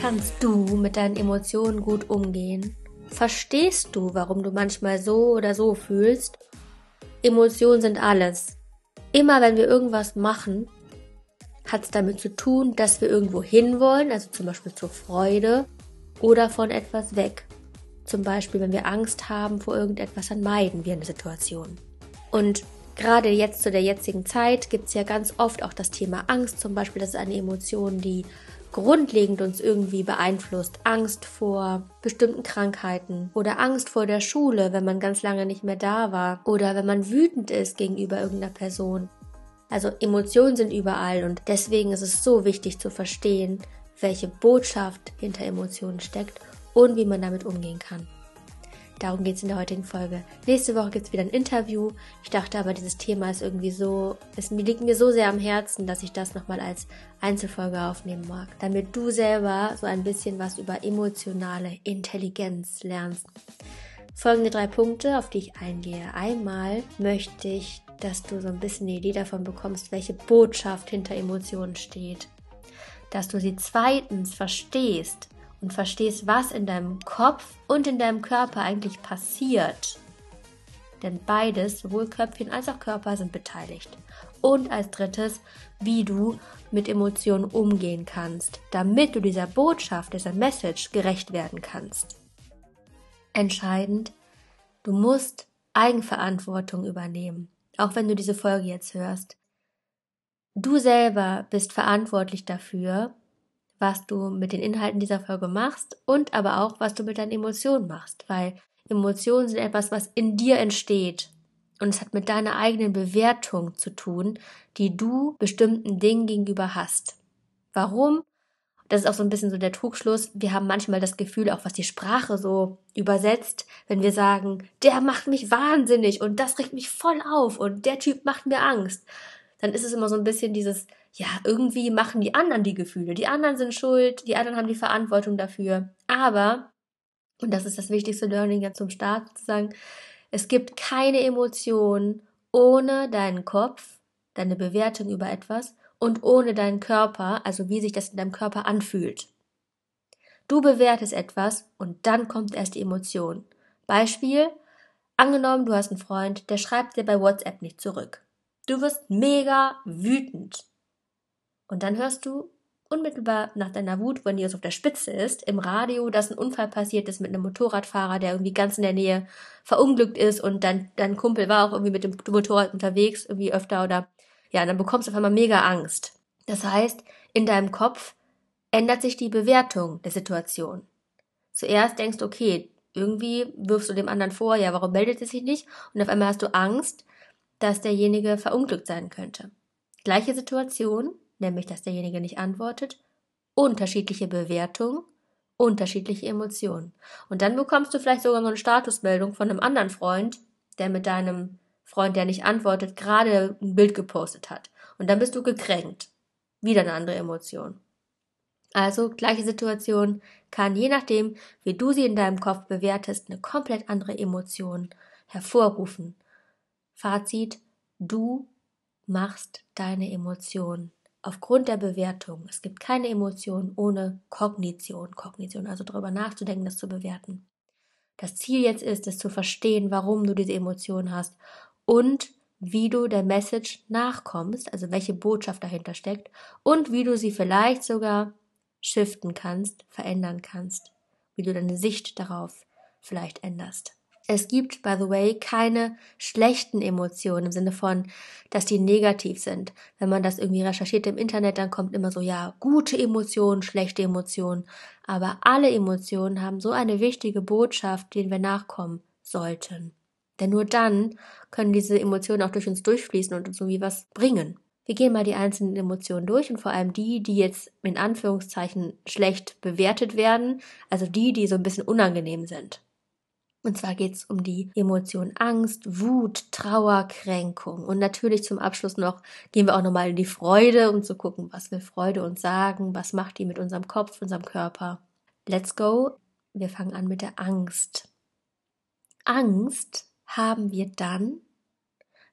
Kannst du mit deinen Emotionen gut umgehen? Verstehst du, warum du manchmal so oder so fühlst? Emotionen sind alles. Immer wenn wir irgendwas machen, hat es damit zu tun, dass wir irgendwo hinwollen, also zum Beispiel zur Freude oder von etwas weg. Zum Beispiel, wenn wir Angst haben vor irgendetwas, dann meiden wir eine Situation. Und gerade jetzt zu der jetzigen Zeit gibt es ja ganz oft auch das Thema Angst. Zum Beispiel, das ist eine Emotion, die grundlegend uns irgendwie beeinflusst. Angst vor bestimmten Krankheiten oder Angst vor der Schule, wenn man ganz lange nicht mehr da war oder wenn man wütend ist gegenüber irgendeiner Person. Also Emotionen sind überall und deswegen ist es so wichtig zu verstehen, welche Botschaft hinter Emotionen steckt und wie man damit umgehen kann. Darum geht es in der heutigen Folge. Nächste Woche gibt es wieder ein Interview. Ich dachte aber, dieses Thema ist irgendwie so, es liegt mir so sehr am Herzen, dass ich das nochmal als Einzelfolge aufnehmen mag. Damit du selber so ein bisschen was über emotionale Intelligenz lernst. Folgende drei Punkte, auf die ich eingehe. Einmal möchte ich, dass du so ein bisschen eine Idee davon bekommst, welche Botschaft hinter Emotionen steht. Dass du sie zweitens verstehst, und verstehst, was in deinem Kopf und in deinem Körper eigentlich passiert. Denn beides, sowohl Köpfchen als auch Körper, sind beteiligt. Und als drittes, wie du mit Emotionen umgehen kannst, damit du dieser Botschaft, dieser Message gerecht werden kannst. Entscheidend, du musst Eigenverantwortung übernehmen, auch wenn du diese Folge jetzt hörst. Du selber bist verantwortlich dafür, was du mit den Inhalten dieser Folge machst und aber auch, was du mit deinen Emotionen machst, weil Emotionen sind etwas, was in dir entsteht. Und es hat mit deiner eigenen Bewertung zu tun, die du bestimmten Dingen gegenüber hast. Warum? Das ist auch so ein bisschen so der Trugschluss. Wir haben manchmal das Gefühl, auch was die Sprache so übersetzt, wenn wir sagen, der macht mich wahnsinnig und das regt mich voll auf und der Typ macht mir Angst. Dann ist es immer so ein bisschen dieses, ja, irgendwie machen die anderen die Gefühle. Die anderen sind schuld, die anderen haben die Verantwortung dafür. Aber, und das ist das wichtigste Learning ja zum Start, zu sagen, es gibt keine Emotion ohne deinen Kopf, deine Bewertung über etwas und ohne deinen Körper, also wie sich das in deinem Körper anfühlt. Du bewertest etwas und dann kommt erst die Emotion. Beispiel, angenommen, du hast einen Freund, der schreibt dir bei WhatsApp nicht zurück. Du wirst mega wütend. Und dann hörst du unmittelbar nach deiner Wut, wenn die jetzt auf der Spitze ist, im Radio, dass ein Unfall passiert ist mit einem Motorradfahrer, der irgendwie ganz in der Nähe verunglückt ist und dein, dein Kumpel war auch irgendwie mit dem Motorrad unterwegs, irgendwie öfter oder ja, dann bekommst du auf einmal mega Angst. Das heißt, in deinem Kopf ändert sich die Bewertung der Situation. Zuerst denkst du, okay, irgendwie wirfst du dem anderen vor, ja, warum meldet er sich nicht? Und auf einmal hast du Angst, dass derjenige verunglückt sein könnte. Gleiche Situation, nämlich dass derjenige nicht antwortet, unterschiedliche Bewertungen, unterschiedliche Emotionen. Und dann bekommst du vielleicht sogar noch eine Statusmeldung von einem anderen Freund, der mit deinem Freund, der nicht antwortet, gerade ein Bild gepostet hat. Und dann bist du gekränkt. Wieder eine andere Emotion. Also gleiche Situation kann je nachdem, wie du sie in deinem Kopf bewertest, eine komplett andere Emotion hervorrufen. Fazit, du machst deine Emotionen aufgrund der Bewertung. Es gibt keine Emotion ohne Kognition. Kognition, also darüber nachzudenken, das zu bewerten. Das Ziel jetzt ist es zu verstehen, warum du diese Emotion hast und wie du der Message nachkommst, also welche Botschaft dahinter steckt und wie du sie vielleicht sogar shiften kannst, verändern kannst, wie du deine Sicht darauf vielleicht änderst. Es gibt, by the way, keine schlechten Emotionen im Sinne von, dass die negativ sind. Wenn man das irgendwie recherchiert im Internet, dann kommt immer so, ja, gute Emotionen, schlechte Emotionen. Aber alle Emotionen haben so eine wichtige Botschaft, denen wir nachkommen sollten. Denn nur dann können diese Emotionen auch durch uns durchfließen und uns irgendwie was bringen. Wir gehen mal die einzelnen Emotionen durch und vor allem die, die jetzt in Anführungszeichen schlecht bewertet werden, also die, die so ein bisschen unangenehm sind. Und zwar geht es um die Emotion Angst, Wut, Trauer, Kränkung. Und natürlich zum Abschluss noch gehen wir auch nochmal in die Freude, um zu gucken, was will Freude uns sagen, was macht die mit unserem Kopf, unserem Körper. Let's go. Wir fangen an mit der Angst. Angst haben wir dann,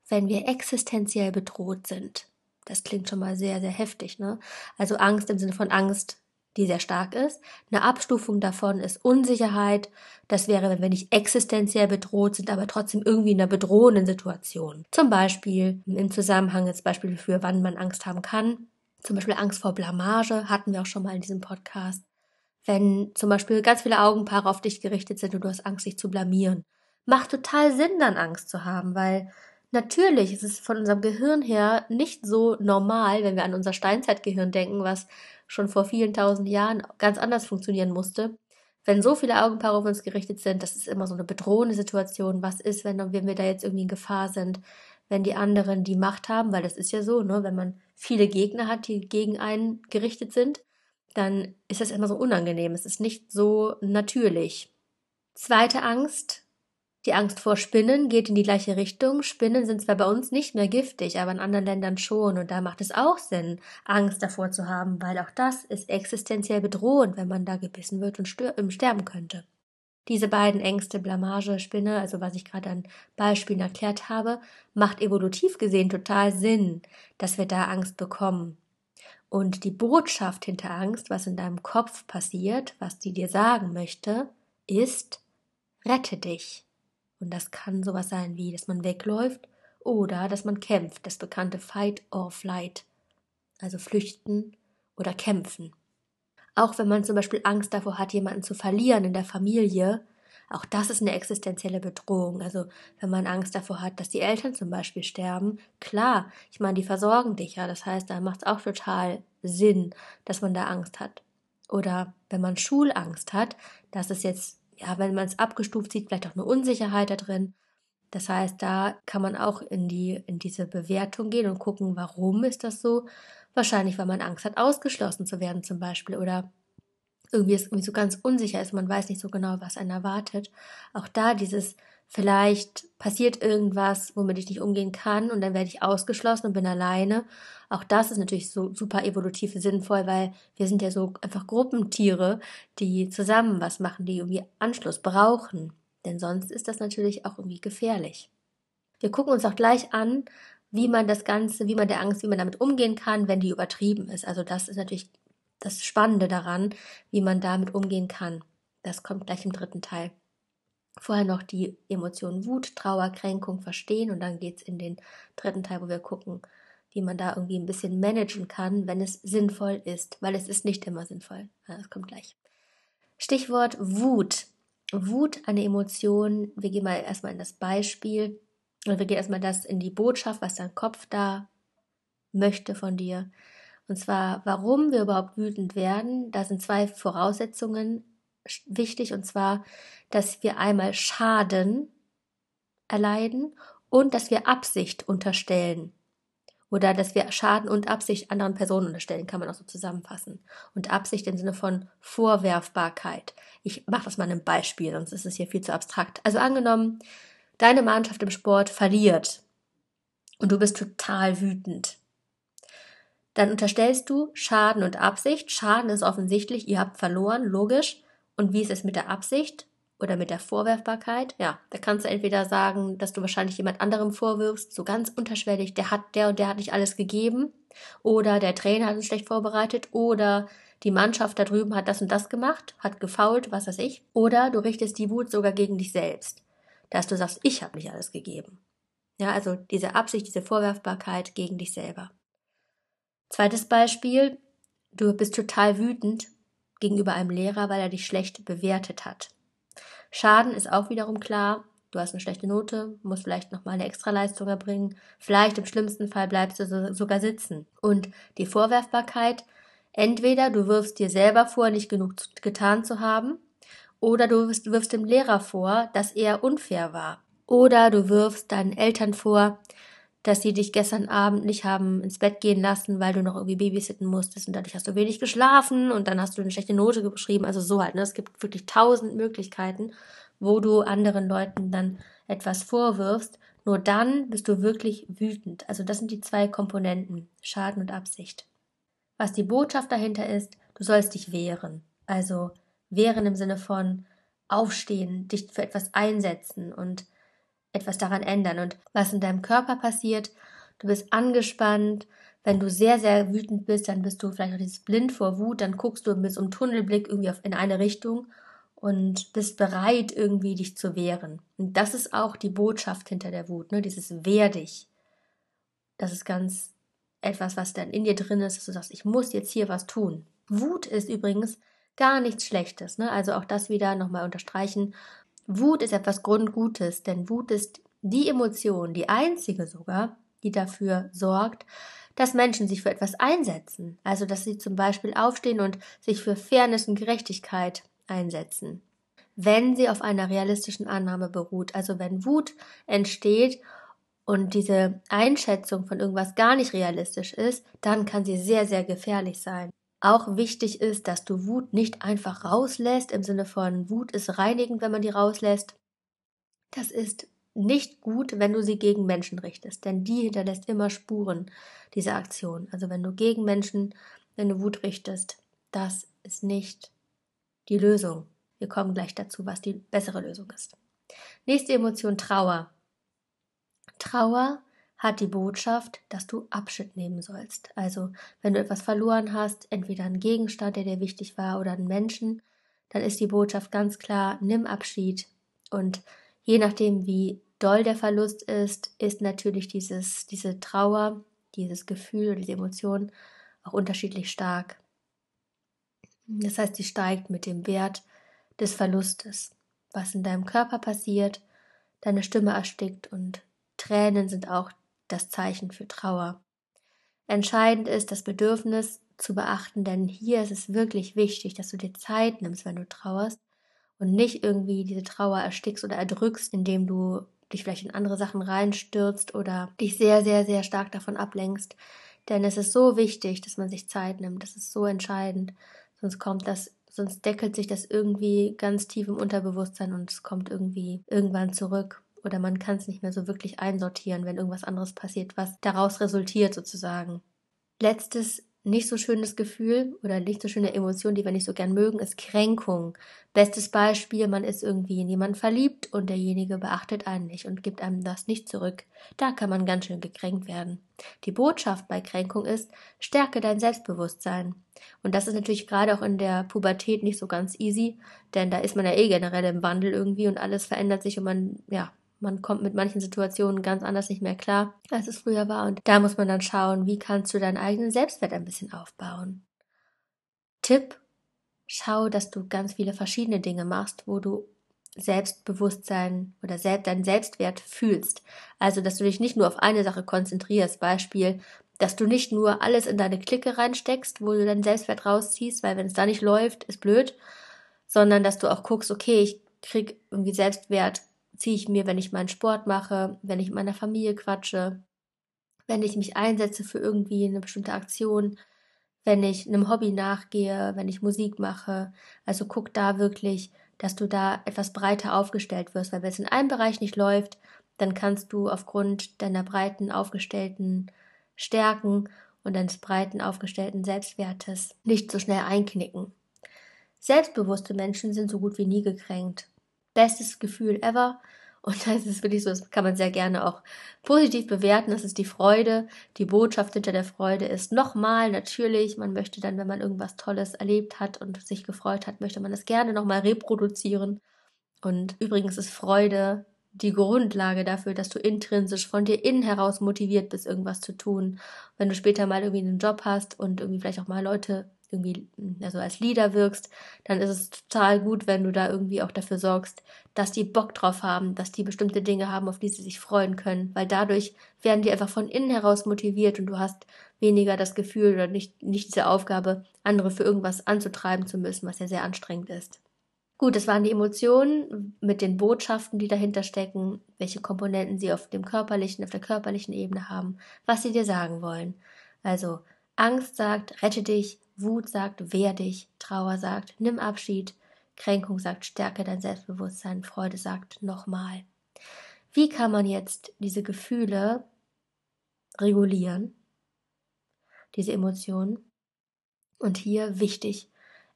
wenn wir existenziell bedroht sind. Das klingt schon mal sehr, sehr heftig, ne? Also Angst im Sinne von Angst, die sehr stark ist. Eine Abstufung davon ist Unsicherheit. Das wäre, wenn wir nicht existenziell bedroht sind, aber trotzdem irgendwie in einer bedrohenden Situation. Zum Beispiel im Zusammenhang jetzt Beispiel für, wann man Angst haben kann. Zum Beispiel Angst vor Blamage hatten wir auch schon mal in diesem Podcast. Wenn zum Beispiel ganz viele Augenpaare auf dich gerichtet sind und du hast Angst, dich zu blamieren. Macht total Sinn, dann Angst zu haben, weil Natürlich ist es von unserem Gehirn her nicht so normal, wenn wir an unser Steinzeitgehirn denken, was schon vor vielen tausend Jahren ganz anders funktionieren musste. Wenn so viele Augenpaare auf uns gerichtet sind, das ist immer so eine bedrohende Situation. Was ist, wenn, wenn wir da jetzt irgendwie in Gefahr sind? Wenn die anderen die Macht haben, weil das ist ja so, ne, wenn man viele Gegner hat, die gegen einen gerichtet sind, dann ist das immer so unangenehm. Es ist nicht so natürlich. Zweite Angst, die Angst vor Spinnen geht in die gleiche Richtung. Spinnen sind zwar bei uns nicht mehr giftig, aber in anderen Ländern schon. Und da macht es auch Sinn, Angst davor zu haben, weil auch das ist existenziell bedrohend, wenn man da gebissen wird und ähm, sterben könnte. Diese beiden Ängste, Blamage, Spinne, also was ich gerade an Beispielen erklärt habe, macht evolutiv gesehen total Sinn, dass wir da Angst bekommen. Und die Botschaft hinter Angst, was in deinem Kopf passiert, was die dir sagen möchte, ist, rette dich. Und das kann sowas sein wie, dass man wegläuft oder dass man kämpft, das bekannte Fight or Flight, also flüchten oder kämpfen. Auch wenn man zum Beispiel Angst davor hat, jemanden zu verlieren in der Familie, auch das ist eine existenzielle Bedrohung. Also wenn man Angst davor hat, dass die Eltern zum Beispiel sterben, klar, ich meine, die versorgen dich ja. Das heißt, da macht es auch total Sinn, dass man da Angst hat. Oder wenn man Schulangst hat, das ist jetzt ja, wenn man es abgestuft sieht, vielleicht auch eine Unsicherheit da drin. Das heißt, da kann man auch in die, in diese Bewertung gehen und gucken, warum ist das so? Wahrscheinlich, weil man Angst hat, ausgeschlossen zu werden zum Beispiel oder irgendwie es irgendwie so ganz unsicher ist, man weiß nicht so genau, was einen erwartet. Auch da dieses Vielleicht passiert irgendwas, womit ich nicht umgehen kann und dann werde ich ausgeschlossen und bin alleine. Auch das ist natürlich so super evolutiv sinnvoll, weil wir sind ja so einfach Gruppentiere, die zusammen was machen, die irgendwie Anschluss brauchen. Denn sonst ist das natürlich auch irgendwie gefährlich. Wir gucken uns auch gleich an, wie man das Ganze, wie man der Angst, wie man damit umgehen kann, wenn die übertrieben ist. Also das ist natürlich das Spannende daran, wie man damit umgehen kann. Das kommt gleich im dritten Teil vorher noch die Emotionen Wut, Trauer, Kränkung verstehen und dann geht's in den dritten Teil, wo wir gucken, wie man da irgendwie ein bisschen managen kann, wenn es sinnvoll ist, weil es ist nicht immer sinnvoll. Das kommt gleich. Stichwort Wut. Wut, eine Emotion. Wir gehen mal erstmal in das Beispiel und wir gehen erstmal das in die Botschaft, was dein Kopf da möchte von dir. Und zwar, warum wir überhaupt wütend werden. Da sind zwei Voraussetzungen wichtig und zwar, dass wir einmal Schaden erleiden und dass wir Absicht unterstellen. Oder dass wir Schaden und Absicht anderen Personen unterstellen, kann man auch so zusammenfassen. Und Absicht im Sinne von Vorwerfbarkeit. Ich mache das mal in einem Beispiel, sonst ist es hier viel zu abstrakt. Also angenommen, deine Mannschaft im Sport verliert und du bist total wütend. Dann unterstellst du Schaden und Absicht. Schaden ist offensichtlich, ihr habt verloren, logisch. Und wie ist es mit der Absicht oder mit der Vorwerfbarkeit? Ja, da kannst du entweder sagen, dass du wahrscheinlich jemand anderem vorwirfst, so ganz unterschwellig, der hat, der und der hat nicht alles gegeben, oder der Trainer hat uns schlecht vorbereitet, oder die Mannschaft da drüben hat das und das gemacht, hat gefault, was weiß ich. Oder du richtest die Wut sogar gegen dich selbst, dass du sagst, ich habe nicht alles gegeben. Ja, also diese Absicht, diese Vorwerfbarkeit gegen dich selber. Zweites Beispiel, du bist total wütend gegenüber einem Lehrer, weil er dich schlecht bewertet hat. Schaden ist auch wiederum klar. Du hast eine schlechte Note, musst vielleicht nochmal eine Extraleistung erbringen. Vielleicht im schlimmsten Fall bleibst du so, sogar sitzen. Und die Vorwerfbarkeit, entweder du wirfst dir selber vor, nicht genug getan zu haben, oder du wirfst, wirfst dem Lehrer vor, dass er unfair war. Oder du wirfst deinen Eltern vor, dass sie dich gestern Abend nicht haben ins Bett gehen lassen, weil du noch irgendwie babysitten musstest und dadurch hast du wenig geschlafen und dann hast du eine schlechte Note geschrieben. Also so halt. Ne? Es gibt wirklich tausend Möglichkeiten, wo du anderen Leuten dann etwas vorwirfst. Nur dann bist du wirklich wütend. Also das sind die zwei Komponenten, Schaden und Absicht. Was die Botschaft dahinter ist, du sollst dich wehren. Also wehren im Sinne von aufstehen, dich für etwas einsetzen und etwas daran ändern. Und was in deinem Körper passiert, du bist angespannt, Wenn du sehr, sehr wütend bist, dann bist du vielleicht auch dieses blind vor Wut, dann guckst du mit so einem Tunnelblick irgendwie in eine Richtung und bist bereit, irgendwie dich zu wehren. Und das ist auch die Botschaft hinter der Wut, ne? Dieses Wehr dich. Das ist ganz etwas, was dann in dir drin ist, dass du sagst, ich muss jetzt hier was tun. Wut ist übrigens gar nichts Schlechtes, ne? Also auch das wieder nochmal unterstreichen. Wut ist etwas Grundgutes, denn Wut ist die Emotion, die einzige sogar, die dafür sorgt, dass Menschen sich für etwas einsetzen. Also, dass sie zum Beispiel aufstehen und sich für Fairness und Gerechtigkeit einsetzen. Wenn sie auf einer realistischen Annahme beruht, also wenn Wut entsteht und diese Einschätzung von irgendwas gar nicht realistisch ist, dann kann sie sehr, sehr gefährlich sein. Auch wichtig ist, dass du Wut nicht einfach rauslässt, im Sinne von Wut ist reinigend, wenn man die rauslässt. Das ist nicht gut, wenn du sie gegen Menschen richtest, denn die hinterlässt immer Spuren, diese Aktion. Also wenn du gegen Menschen, wenn du Wut richtest, das ist nicht die Lösung. Wir kommen gleich dazu, was die bessere Lösung ist. Nächste Emotion Trauer. Trauer hat die Botschaft, dass du Abschied nehmen sollst. Also, wenn du etwas verloren hast, entweder einen Gegenstand, der dir wichtig war, oder einen Menschen, dann ist die Botschaft ganz klar, nimm Abschied. Und je nachdem, wie doll der Verlust ist, ist natürlich dieses, diese Trauer, dieses Gefühl, diese Emotion auch unterschiedlich stark. Das heißt, sie steigt mit dem Wert des Verlustes. Was in deinem Körper passiert, deine Stimme erstickt und Tränen sind auch das Zeichen für Trauer. Entscheidend ist das Bedürfnis zu beachten, denn hier ist es wirklich wichtig, dass du dir Zeit nimmst, wenn du trauerst und nicht irgendwie diese Trauer erstickst oder erdrückst, indem du dich vielleicht in andere Sachen reinstürzt oder dich sehr, sehr, sehr stark davon ablenkst. Denn es ist so wichtig, dass man sich Zeit nimmt. Das ist so entscheidend. Sonst kommt das, sonst deckelt sich das irgendwie ganz tief im Unterbewusstsein und es kommt irgendwie irgendwann zurück oder man kann es nicht mehr so wirklich einsortieren, wenn irgendwas anderes passiert, was daraus resultiert sozusagen. Letztes nicht so schönes Gefühl oder nicht so schöne Emotion, die wir nicht so gern mögen, ist Kränkung. Bestes Beispiel, man ist irgendwie in jemanden verliebt und derjenige beachtet einen nicht und gibt einem das nicht zurück. Da kann man ganz schön gekränkt werden. Die Botschaft bei Kränkung ist, stärke dein Selbstbewusstsein. Und das ist natürlich gerade auch in der Pubertät nicht so ganz easy, denn da ist man ja eh generell im Wandel irgendwie und alles verändert sich und man, ja, man kommt mit manchen Situationen ganz anders nicht mehr klar, als es früher war. Und da muss man dann schauen, wie kannst du deinen eigenen Selbstwert ein bisschen aufbauen. Tipp, schau, dass du ganz viele verschiedene Dinge machst, wo du Selbstbewusstsein oder selbst deinen Selbstwert fühlst. Also, dass du dich nicht nur auf eine Sache konzentrierst. Beispiel, dass du nicht nur alles in deine Clique reinsteckst, wo du deinen Selbstwert rausziehst, weil wenn es da nicht läuft, ist blöd, sondern dass du auch guckst, okay, ich krieg irgendwie Selbstwert ziehe ich mir, wenn ich meinen Sport mache, wenn ich mit meiner Familie quatsche, wenn ich mich einsetze für irgendwie eine bestimmte Aktion, wenn ich einem Hobby nachgehe, wenn ich Musik mache. Also guck da wirklich, dass du da etwas breiter aufgestellt wirst, weil wenn es in einem Bereich nicht läuft, dann kannst du aufgrund deiner breiten aufgestellten Stärken und deines breiten aufgestellten Selbstwertes nicht so schnell einknicken. Selbstbewusste Menschen sind so gut wie nie gekränkt bestes Gefühl ever. Und das ist wirklich so, das kann man sehr gerne auch positiv bewerten. Das ist die Freude. Die Botschaft hinter der Freude ist nochmal natürlich, man möchte dann, wenn man irgendwas Tolles erlebt hat und sich gefreut hat, möchte man das gerne nochmal reproduzieren. Und übrigens ist Freude die Grundlage dafür, dass du intrinsisch von dir innen heraus motiviert bist, irgendwas zu tun. Wenn du später mal irgendwie einen Job hast und irgendwie vielleicht auch mal Leute irgendwie also als Leader wirkst, dann ist es total gut, wenn du da irgendwie auch dafür sorgst, dass die Bock drauf haben, dass die bestimmte Dinge haben, auf die sie sich freuen können, weil dadurch werden die einfach von innen heraus motiviert und du hast weniger das Gefühl oder nicht, nicht diese Aufgabe, andere für irgendwas anzutreiben zu müssen, was ja sehr anstrengend ist. Gut, das waren die Emotionen mit den Botschaften, die dahinter stecken, welche Komponenten sie auf dem körperlichen, auf der körperlichen Ebene haben, was sie dir sagen wollen. Also Angst sagt, rette dich, Wut sagt, wehr dich, Trauer sagt, nimm Abschied, Kränkung sagt, stärke dein Selbstbewusstsein, Freude sagt, nochmal. Wie kann man jetzt diese Gefühle regulieren, diese Emotionen? Und hier wichtig,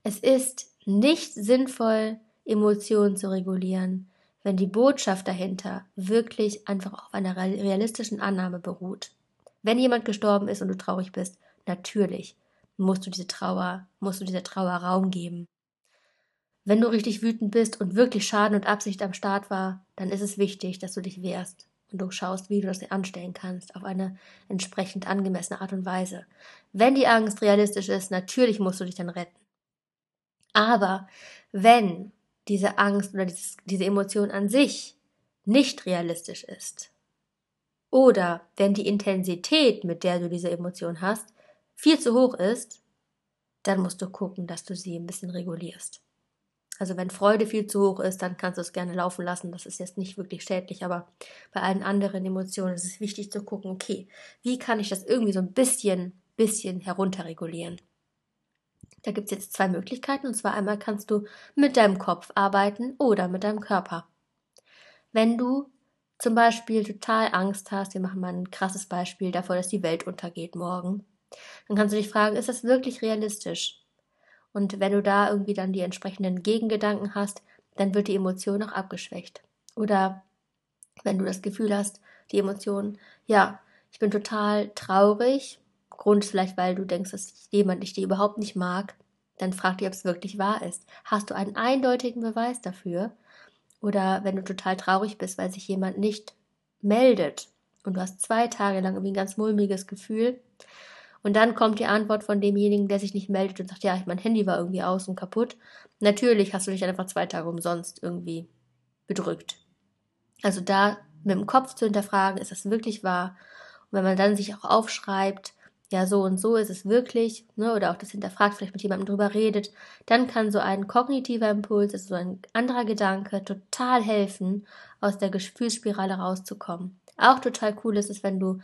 es ist nicht sinnvoll, Emotionen zu regulieren, wenn die Botschaft dahinter wirklich einfach auf einer realistischen Annahme beruht. Wenn jemand gestorben ist und du traurig bist, natürlich musst du diese Trauer, musst du dieser Trauer Raum geben. Wenn du richtig wütend bist und wirklich Schaden und Absicht am Start war, dann ist es wichtig, dass du dich wehrst und du schaust, wie du das anstellen kannst, auf eine entsprechend angemessene Art und Weise. Wenn die Angst realistisch ist, natürlich musst du dich dann retten. Aber wenn diese Angst oder dieses, diese Emotion an sich nicht realistisch ist, oder wenn die Intensität, mit der du diese Emotion hast, viel zu hoch ist, dann musst du gucken, dass du sie ein bisschen regulierst. Also wenn Freude viel zu hoch ist, dann kannst du es gerne laufen lassen. Das ist jetzt nicht wirklich schädlich, aber bei allen anderen Emotionen ist es wichtig zu gucken, okay, wie kann ich das irgendwie so ein bisschen, bisschen herunterregulieren? Da gibt es jetzt zwei Möglichkeiten. Und zwar einmal kannst du mit deinem Kopf arbeiten oder mit deinem Körper. Wenn du zum Beispiel total Angst hast, wir machen mal ein krasses Beispiel davor, dass die Welt untergeht morgen, dann kannst du dich fragen, ist das wirklich realistisch? Und wenn du da irgendwie dann die entsprechenden Gegengedanken hast, dann wird die Emotion auch abgeschwächt. Oder wenn du das Gefühl hast, die Emotion, ja, ich bin total traurig, Grund vielleicht, weil du denkst, dass jemand dich überhaupt nicht mag, dann frag dich, ob es wirklich wahr ist. Hast du einen eindeutigen Beweis dafür? Oder wenn du total traurig bist, weil sich jemand nicht meldet und du hast zwei Tage lang irgendwie ein ganz mulmiges Gefühl, und dann kommt die Antwort von demjenigen, der sich nicht meldet und sagt, ja, mein Handy war irgendwie aus und kaputt. Natürlich hast du dich einfach zwei Tage umsonst irgendwie bedrückt. Also da mit dem Kopf zu hinterfragen, ist das wirklich wahr? Und wenn man dann sich auch aufschreibt, ja, so und so ist es wirklich, ne, oder auch das hinterfragt, vielleicht mit jemandem drüber redet, dann kann so ein kognitiver Impuls, also so ein anderer Gedanke, total helfen, aus der Gefühlsspirale rauszukommen. Auch total cool ist es, wenn du,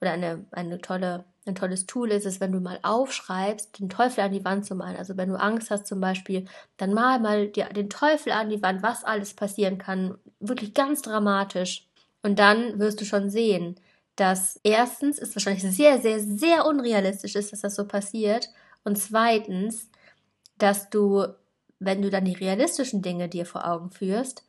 oder eine, eine tolle ein tolles Tool ist es, wenn du mal aufschreibst, den Teufel an die Wand zu malen. Also wenn du Angst hast zum Beispiel, dann mal mal den Teufel an die Wand, was alles passieren kann. Wirklich ganz dramatisch. Und dann wirst du schon sehen, dass erstens es wahrscheinlich sehr, sehr, sehr unrealistisch ist, dass das so passiert. Und zweitens, dass du, wenn du dann die realistischen Dinge dir vor Augen führst,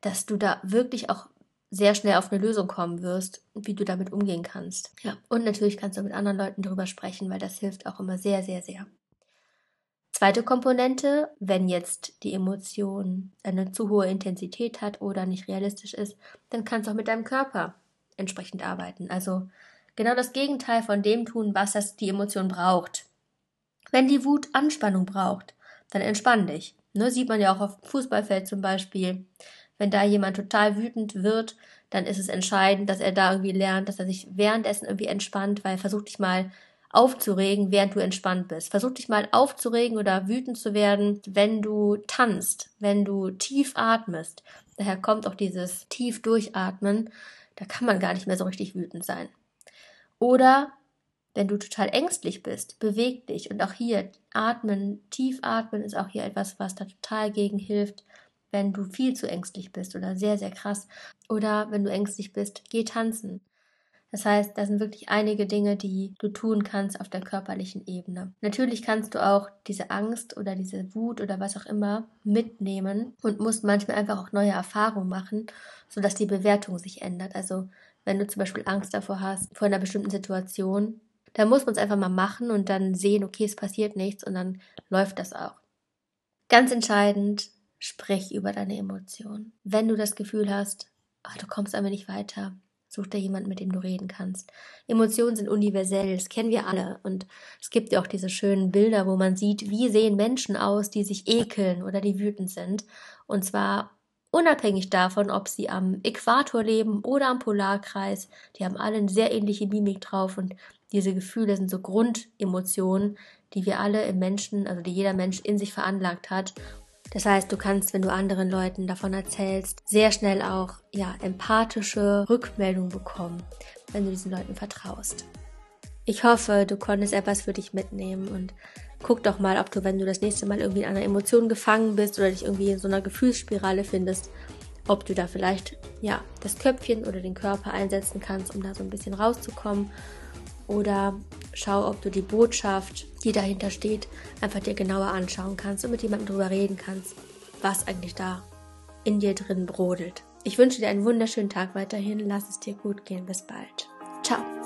dass du da wirklich auch sehr schnell auf eine Lösung kommen wirst, wie du damit umgehen kannst. Ja, und natürlich kannst du mit anderen Leuten darüber sprechen, weil das hilft auch immer sehr, sehr, sehr. Zweite Komponente, wenn jetzt die Emotion eine zu hohe Intensität hat oder nicht realistisch ist, dann kannst du auch mit deinem Körper entsprechend arbeiten. Also genau das Gegenteil von dem tun, was das die Emotion braucht. Wenn die Wut Anspannung braucht, dann entspann dich. Ne, sieht man ja auch auf dem Fußballfeld zum Beispiel. Wenn da jemand total wütend wird, dann ist es entscheidend, dass er da irgendwie lernt, dass er sich währenddessen irgendwie entspannt, weil versuch dich mal aufzuregen, während du entspannt bist. Versuch dich mal aufzuregen oder wütend zu werden, wenn du tanzt, wenn du tief atmest. Daher kommt auch dieses tief durchatmen. Da kann man gar nicht mehr so richtig wütend sein. Oder wenn du total ängstlich bist, beweg dich. Und auch hier atmen, tief atmen ist auch hier etwas, was da total gegen hilft wenn du viel zu ängstlich bist oder sehr, sehr krass. Oder wenn du ängstlich bist, geh tanzen. Das heißt, da sind wirklich einige Dinge, die du tun kannst auf der körperlichen Ebene. Natürlich kannst du auch diese Angst oder diese Wut oder was auch immer mitnehmen und musst manchmal einfach auch neue Erfahrungen machen, sodass die Bewertung sich ändert. Also wenn du zum Beispiel Angst davor hast, vor einer bestimmten Situation, dann muss man es einfach mal machen und dann sehen, okay, es passiert nichts und dann läuft das auch. Ganz entscheidend, Sprich über deine Emotionen. Wenn du das Gefühl hast, ach, du kommst aber nicht weiter, such dir jemanden, mit dem du reden kannst. Emotionen sind universell, das kennen wir alle. Und es gibt ja auch diese schönen Bilder, wo man sieht, wie sehen Menschen aus, die sich ekeln oder die wütend sind. Und zwar unabhängig davon, ob sie am Äquator leben oder am Polarkreis. Die haben alle eine sehr ähnliche Mimik drauf und diese Gefühle sind so Grundemotionen, die wir alle im Menschen, also die jeder Mensch in sich veranlagt hat das heißt, du kannst, wenn du anderen Leuten davon erzählst, sehr schnell auch ja, empathische Rückmeldung bekommen, wenn du diesen Leuten vertraust. Ich hoffe, du konntest etwas für dich mitnehmen und guck doch mal, ob du, wenn du das nächste Mal irgendwie in einer Emotion gefangen bist oder dich irgendwie in so einer Gefühlsspirale findest, ob du da vielleicht ja das Köpfchen oder den Körper einsetzen kannst, um da so ein bisschen rauszukommen oder schau, ob du die Botschaft, die dahinter steht, einfach dir genauer anschauen kannst und mit jemandem darüber reden kannst, was eigentlich da in dir drin brodelt. Ich wünsche dir einen wunderschönen Tag weiterhin. Lass es dir gut gehen. Bis bald. Ciao.